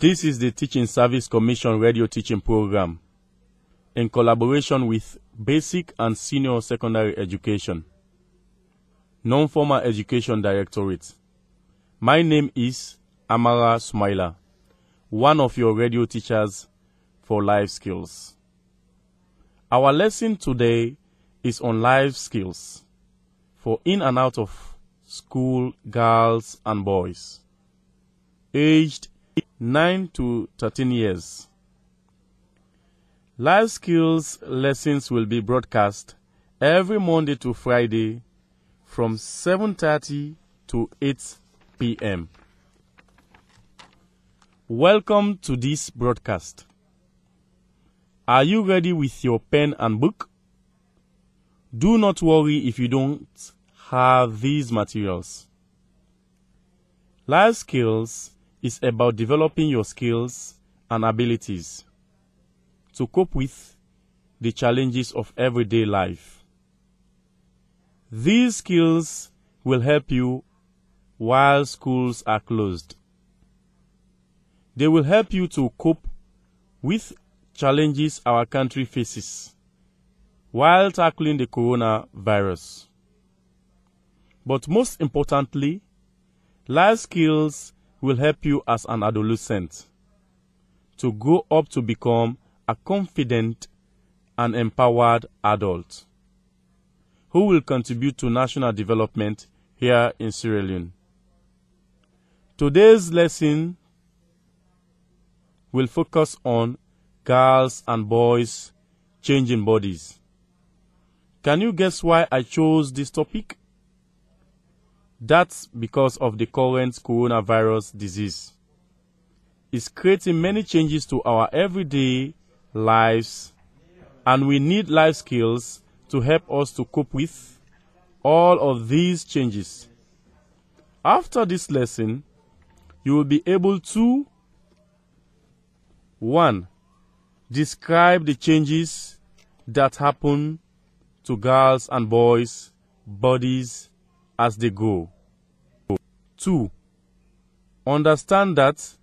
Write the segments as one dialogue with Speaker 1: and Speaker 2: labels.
Speaker 1: This is the Teaching Service Commission radio teaching program in collaboration with Basic and Senior Secondary Education, Non Formal Education Directorate. My name is Amara Sumaila, one of your radio teachers for life skills. Our lesson today is on life skills for in and out of school girls and boys aged 9 to 13 years. Life skills lessons will be broadcast every Monday to Friday from 7:30 to 8 p.m. Welcome to this broadcast. Are you ready with your pen and book? Do not worry if you don't have these materials. Life skills is about developing your skills and abilities to cope with the challenges of everyday life. These skills will help you while schools are closed. They will help you to cope with challenges our country faces while tackling the coronavirus. But most importantly, life skills will help you as an adolescent to grow up to become a confident and empowered adult who will contribute to national development here in Sierra Leone. Today's lesson will focus on girls and boys changing bodies. Can you guess why I chose this topic? That's because of the current coronavirus disease. It's creating many changes to our everyday lives, and we need life skills to help us to cope with all of these changes. After this lesson, you will be able to 1. Describe the changes that happen to girls and boys' bodies as they go. 2. Understand that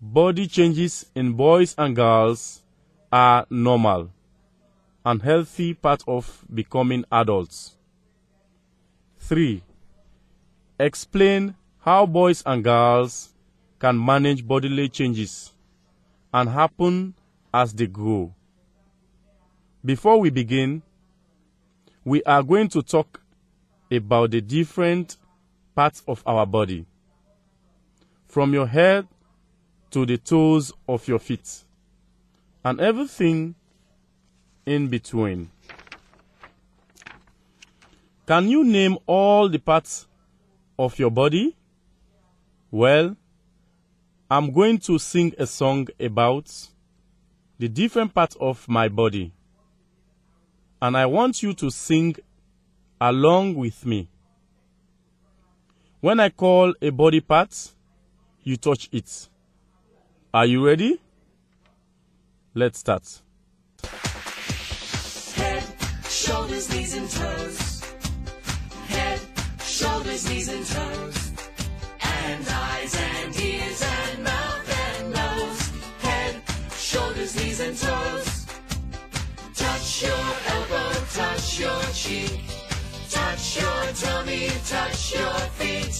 Speaker 1: body changes in boys and girls are normal and healthy part of becoming adults. 3. Explain how boys and girls can manage bodily changes and happen as they grow. Before we begin, we are going to talk about the different parts of our body, from your head to the toes of your feet, and everything in between. Can you name all the parts of your body? Well, I'm going to sing a song about the different parts of my body. And I want you to sing along with me. When I call a body part, you touch it. Are you ready? Let's start.
Speaker 2: Head, shoulders, knees and toes. Head, shoulders, knees and toes. And eyes and ears and tummy, touch your feet.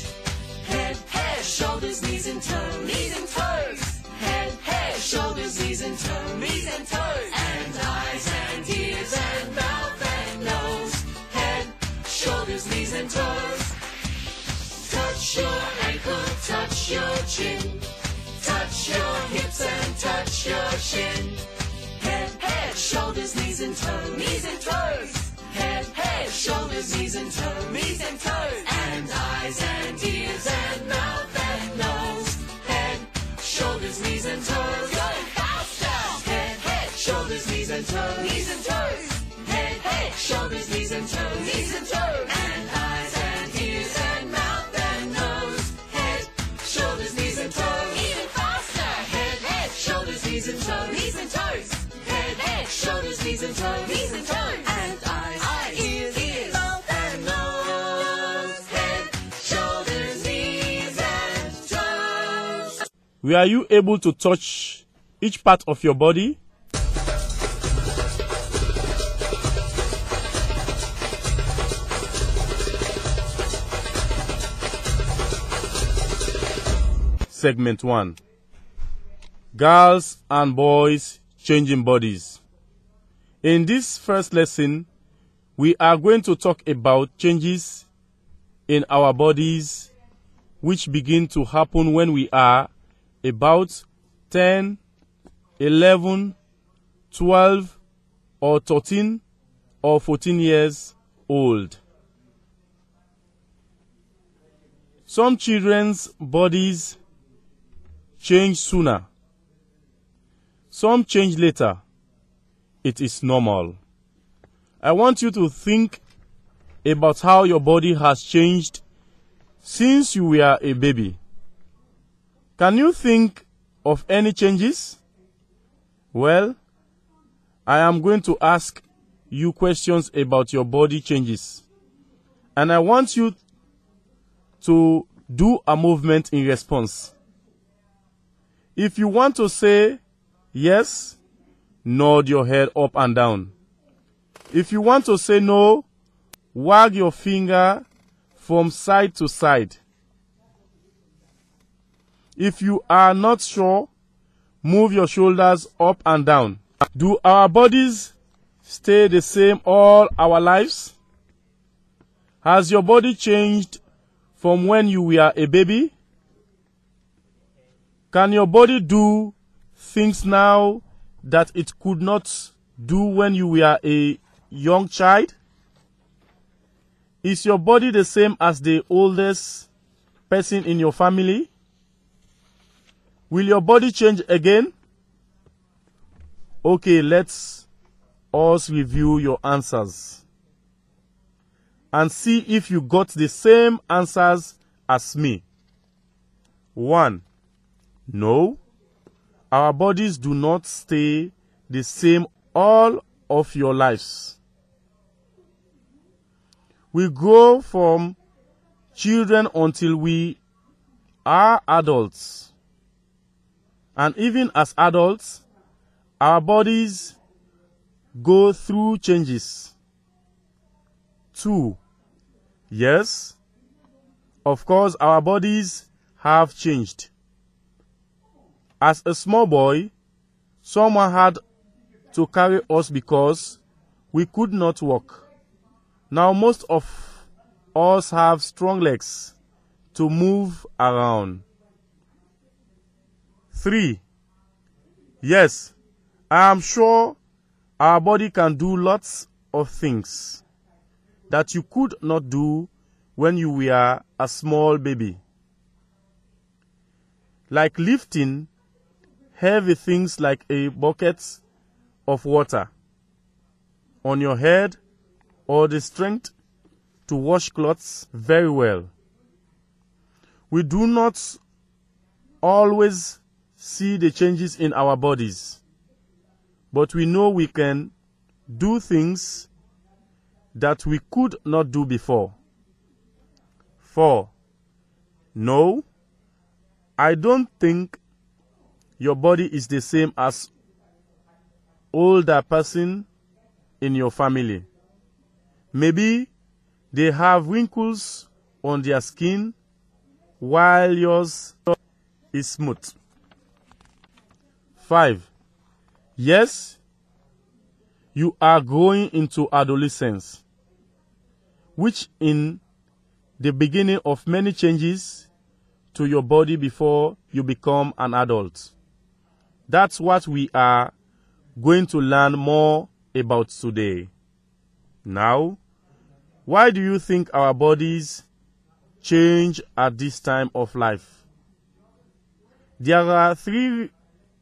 Speaker 2: Head, head, shoulders, knees and toes. Knees and toes. Head, head, shoulders, knees and toes. Knees and toes. And eyes and ears and mouth and nose. Head, shoulders, knees and toes. Touch your ankle, touch your chin. Touch your hips and touch your shin. Head, head, shoulders, knees and toes. Knees and toes. Head, shoulders, knees and toes. Knees and toes. And eyes and ears and mouth and nose. Head, shoulders, knees and toes. Going faster. Head, head, shoulders, knees and toes. Knees and toes. Head, head, shoulders, knees and toes. Knees and toes.
Speaker 1: Were you able to touch each part of your body? Segment 1 Girls and boys changing bodies. In this first lesson, we are going to talk about changes in our bodies which begin to happen when we are about 10, 11, 12, or 13 or 14 years old. Some children's bodies change sooner. Some change later. It is normal. I want you to think about how your body has changed since you were a baby. Can you think of any changes? Well, I am going to ask you questions about your body changes. And I want you to do a movement in response. If you want to say yes, nod your head up and down. If you want to say no, wag your finger from side to side. If you are not sure, move your shoulders up and down. Do our bodies stay the same all our lives? Has your body changed from when you were a baby? Can your body do things now that it could not do when you were a young child? Is your body the same as the oldest person in your family? Will your body change again? Okay, let's us review your answers and see if you got the same answers as me. 1. No, our bodies do not stay the same all of your lives. We grow from children until we are adults. And even as adults, our bodies go through changes. 2. Yes, of course, our bodies have changed. As a small boy, someone had to carry us because we could not walk. Now, most of us have strong legs to move around. 3. Yes, I am sure our body can do lots of things that you could not do when you were a small baby. Like lifting heavy things like a bucket of water on your head or the strength to wash clothes very well. We do not always see the changes in our bodies, but we know we can do things that we could not do before. 4. No, I don't think your body is the same as older person in your family. Maybe they have wrinkles on their skin while yours is smooth. 5. Yes, you are going into adolescence, which in the beginning of many changes to your body before you become an adult. That's what we are going to learn more about today. Now, why do you think our bodies change at this time of life? There are three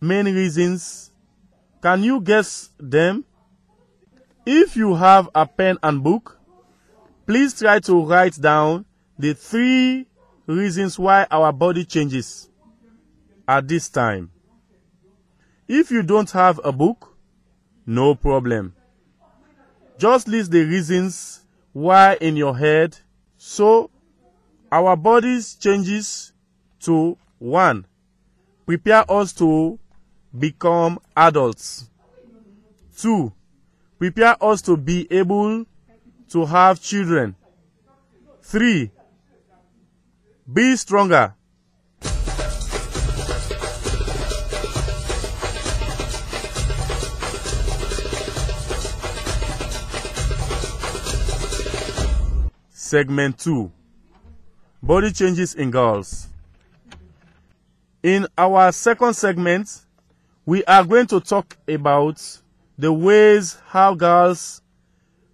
Speaker 1: main reasons. Can you guess them? If you have a pen and book, please try to write down the three reasons why our body changes at this time. If you don't have a book, no problem. Just list the reasons why in your head. So, our bodies changes to 1. prepare us to become adults. Two, prepare us to be able to have children. Three, be stronger. Segment 2 Body changes in girls. In our second segment, we are going to talk about the ways how girls'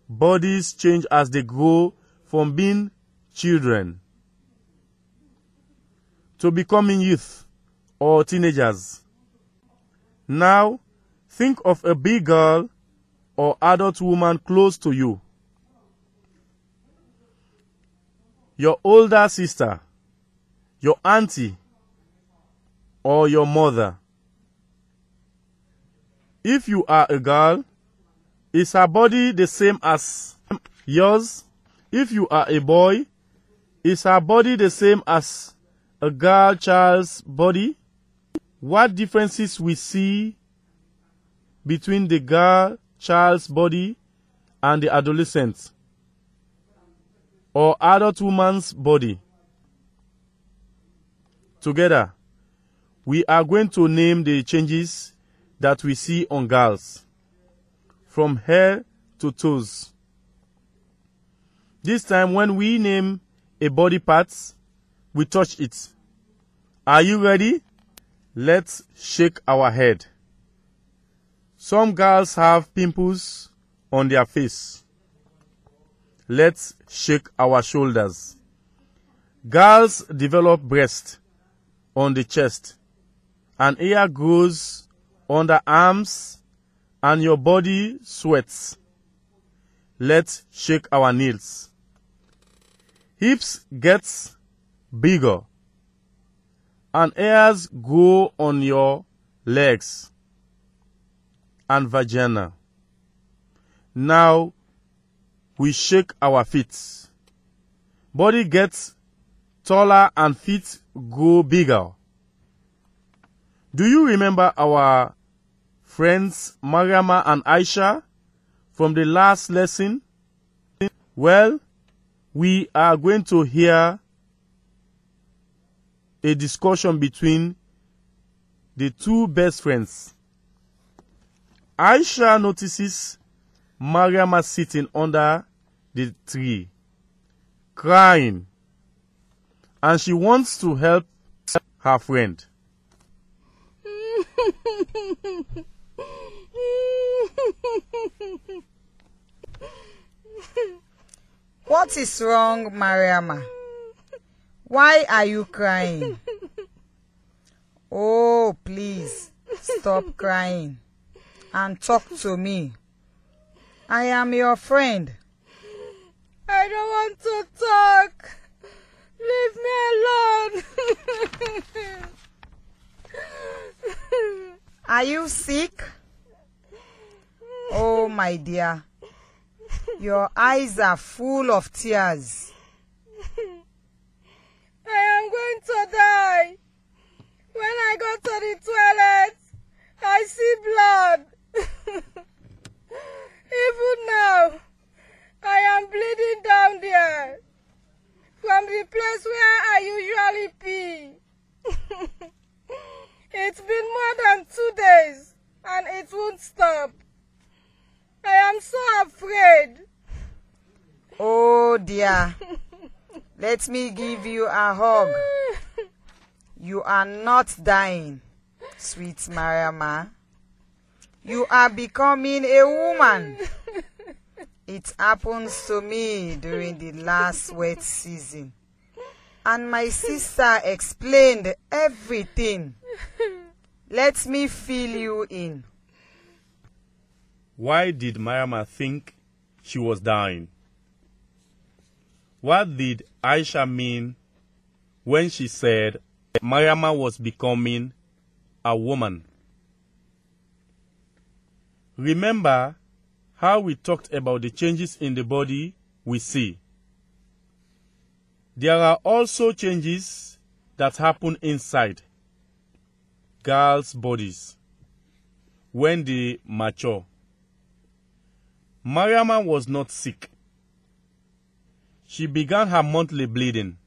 Speaker 1: bodies change as they grow from being children to becoming youth or teenagers. Now, think of a big girl or adult woman close to you. Your older sister, your auntie, or your mother. If you are a girl, is her body the same as yours? If you are a boy, is her body the same as a girl child's body? What differences we see between the girl child's body and the adolescent or adult woman's body? Together, we are going to name the changes that we see on girls from hair to toes. This time, when we name a body part, we touch it. Are you ready? Let's shake our head. Some girls have pimples on their face. Let's shake our shoulders. Girls develop breast on the chest. An ear grows on the arms and your body sweats. Let's shake our knees. Hips gets bigger and hairs grow on your legs and vagina. Now we shake our feet. Body gets taller and feet grow bigger. Do you remember our friends Mariama and Aisha from the last lesson? Well, we are going to hear a discussion between the two best friends. Aisha notices Mariama sitting under the tree, crying, and she wants to help her friend.
Speaker 3: What is wrong, Mariama? Why are you crying? Oh, please stop crying and talk to me. I am your friend.
Speaker 4: I don't want to talk. Leave me alone.
Speaker 3: Are you sick? Oh, my dear. Your eyes are full of tears.
Speaker 4: I am going to die. When I go to the toilet, I see blood. Even now, I am bleeding down there from the place where I usually pee. it's been more than two days and it won't stop. I am so afraid.
Speaker 3: Oh, dear. Let me give you a hug. You are not dying, sweet Mariama. You are becoming a woman. It happens to me during the last wet season. And my sister explained everything. Let me fill you in.
Speaker 1: Why did Mariama think she was dying? What did Aisha mean when she said Mariama was becoming a woman? Remember how we talked about the changes in the body we see. There are also changes that happen inside. Girls' bodies when they mature. Mariama was not sick. She began her monthly bleeding.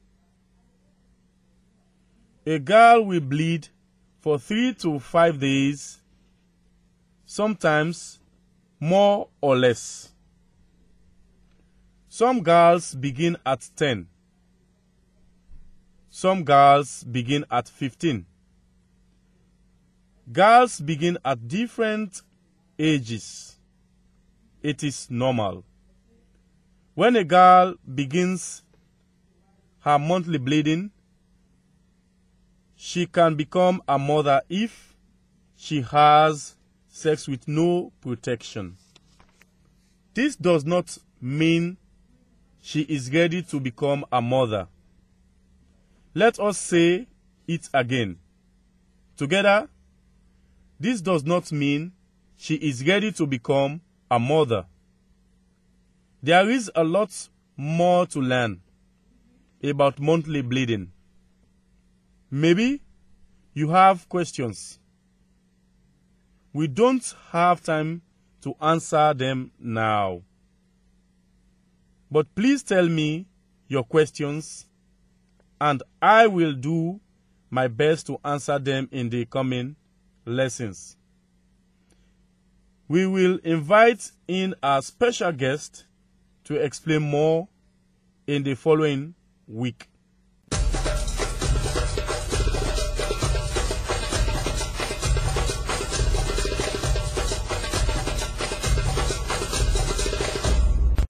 Speaker 1: A girl will bleed for three to five days, sometimes more or less. Some girls begin at 10. Some girls begin at 15. Girls begin at different ages. It is normal. When a girl begins her monthly bleeding, she can become a mother if she has sex with no protection. This does not mean she is ready to become a mother. Let us say it again. Together, this does not mean she is ready to become a mother. There is a lot more to learn about monthly bleeding. Maybe you have questions. We don't have time to answer them now. But please tell me your questions and I will do my best to answer them in the coming lessons. We will invite in a special guest to explain more in the following week.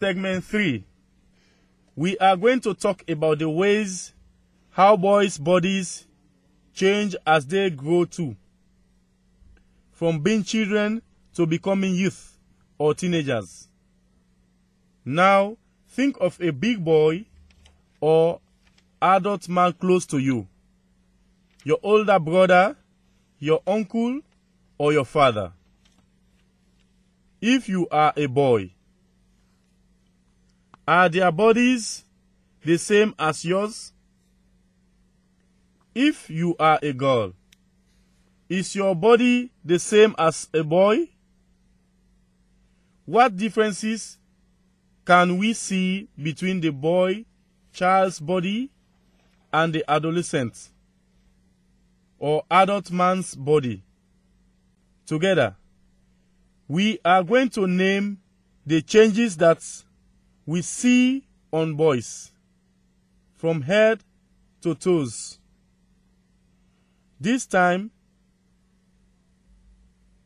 Speaker 1: Segment 3 We are going to talk about the ways how boys' bodies change as they grow too, from being children to becoming youth or teenagers. Now, think of a big boy or adult man close to you, your older brother, your uncle, or your father. If you are a boy, are their bodies the same as yours? If you are a girl, is your body the same as a boy? What differences can we see between the boy child's body and the adolescent or adult man's body? Together, we are going to name the changes that we see on boys from head to toes. This time,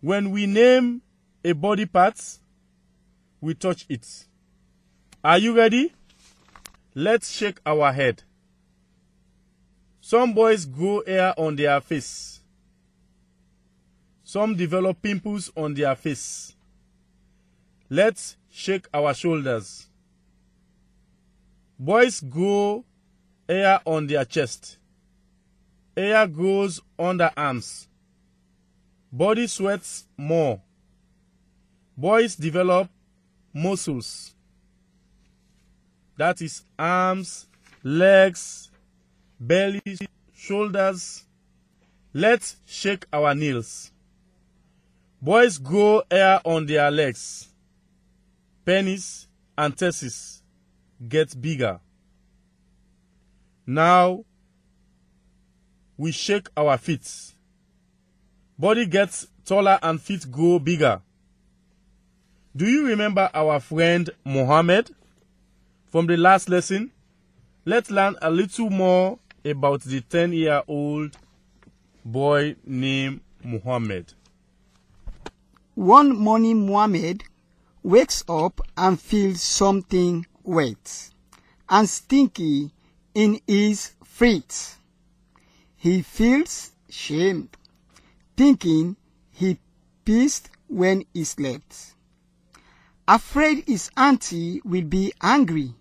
Speaker 1: when we name a body part, we touch it. Are you ready? Let's shake our head. Some boys grow hair on their face. Some develop pimples on their face. Let's shake our shoulders. Boys grow hair on their chest. Hair grows on under arms. Body sweats more. Boys develop muscles. That is arms, legs, belly, shoulders. Let's shake our nails. Boys grow hair on their legs. Penis and testes get bigger. Now we shake our feet. Body gets taller and feet grow bigger. Do you remember our friend Mohammed from the last lesson? Let's learn a little more about the 10 year old boy named Muhammad.
Speaker 5: One morning, Mohammed wakes up and feels something wet and stinky in his feet. He feels shame, thinking he pissed when he slept. Afraid his auntie will be angry.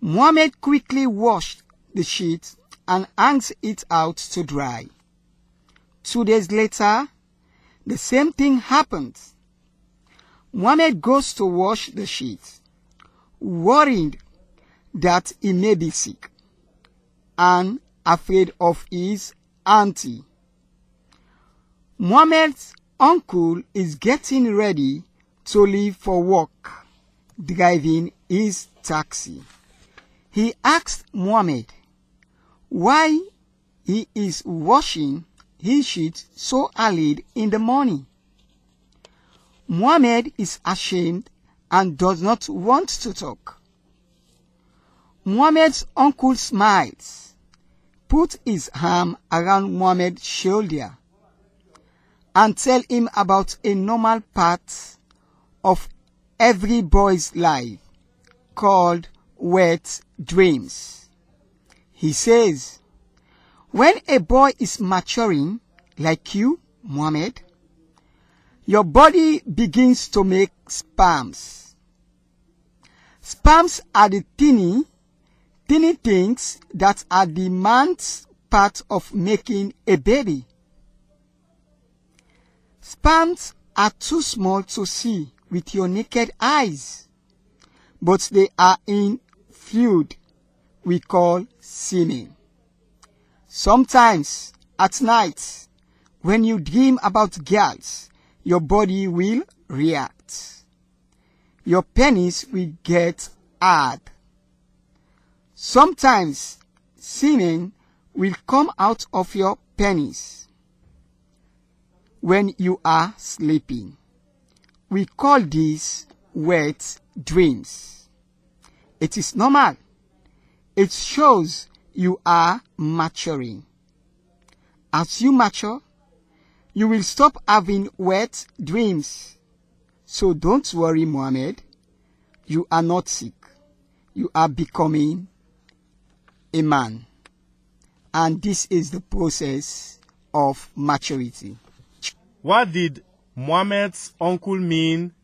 Speaker 5: Mohammed quickly washed the sheet and hangs it out to dry. Two days later, the same thing happened. Mohammed goes to wash the sheet, worried that he may be sick and afraid of his auntie. Mohammed's uncle is getting ready to leave for work, driving his taxi. He asked Mohammed why he is washing his sheets so early in the morning. Mohammed is ashamed and does not want to talk. Mohammed's uncle smiles, puts his arm around Mohammed's shoulder, and tell him about a normal part of every boy's life called wet dreams. He says, when a boy is maturing, like you, Mohammed, your body begins to make sperms. Sperms are the teeny, teeny things that are the man's part of making a baby. Sperms are too small to see with your naked eyes, but they are in fluid we call semen. Sometimes at night, when you dream about girls, your body will react. Your penis will get hard. Sometimes semen will come out of your penis when you are sleeping. We call these wet dreams. It is normal. It shows you are maturing. As you mature, you will stop having wet dreams. So don't worry, Mohammed. You are not sick. You are becoming a man. And this is the process of maturity.
Speaker 1: What did Muhammad's uncle mean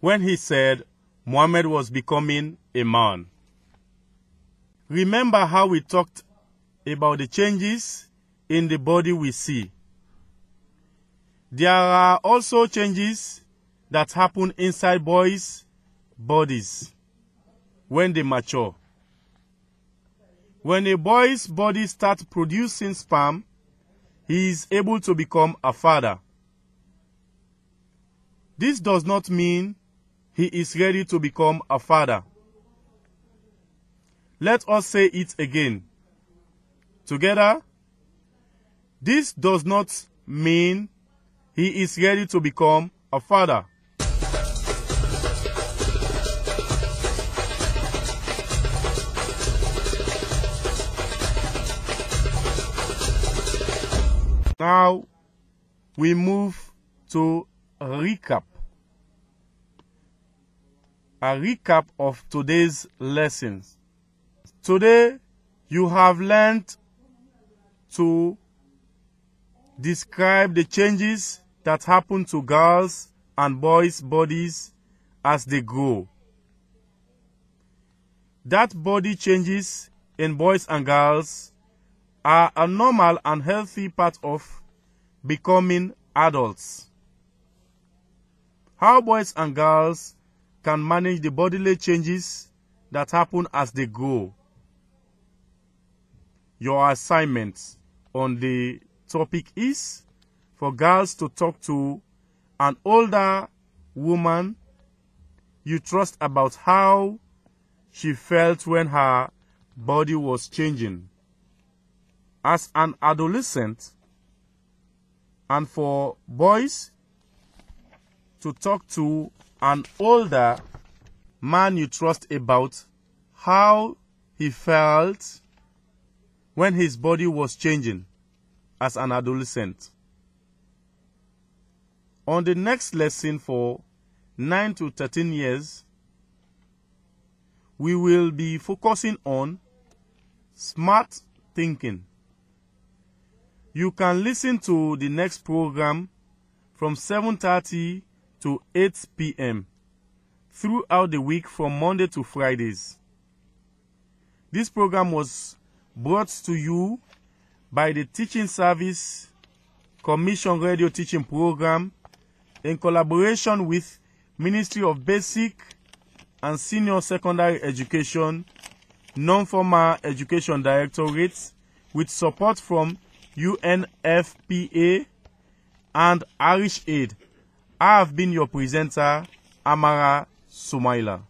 Speaker 1: when he said Muhammad was becoming a man? Remember how we talked about the changes in the body we see. There are also changes that happen inside boys' bodies when they mature. When a boy's body starts producing sperm, he is able to become a father. This does not mean he is ready to become a father. Let us say it again. Together, this does not mean he is ready to become a father. Now we move to recap. A recap of today's lessons. Today you have learned to describe the changes that happen to girls and boys' bodies as they grow. That body changes in boys and girls are a normal and healthy part of becoming adults. How boys and girls can manage the bodily changes that happen as they grow. Your assignment on the topic is for girls to talk to an older woman you trust about how she felt when her body was changing. As an adolescent, and for boys to talk to an older man you trust about how he felt when his body was changing as an adolescent. On the next lesson for 9 to 13 years, we will be focusing on smart thinking. You can listen to the next program from 7:30 to 8 p.m. throughout the week from Monday to Fridays. This program was brought to you by the Teaching Service Commission Radio Teaching Program in collaboration with Ministry of Basic and Senior Secondary Education, Non-Formal Education Directorate with support from UNFPA and Irish Aid. I have been your presenter, Amara Sumaila.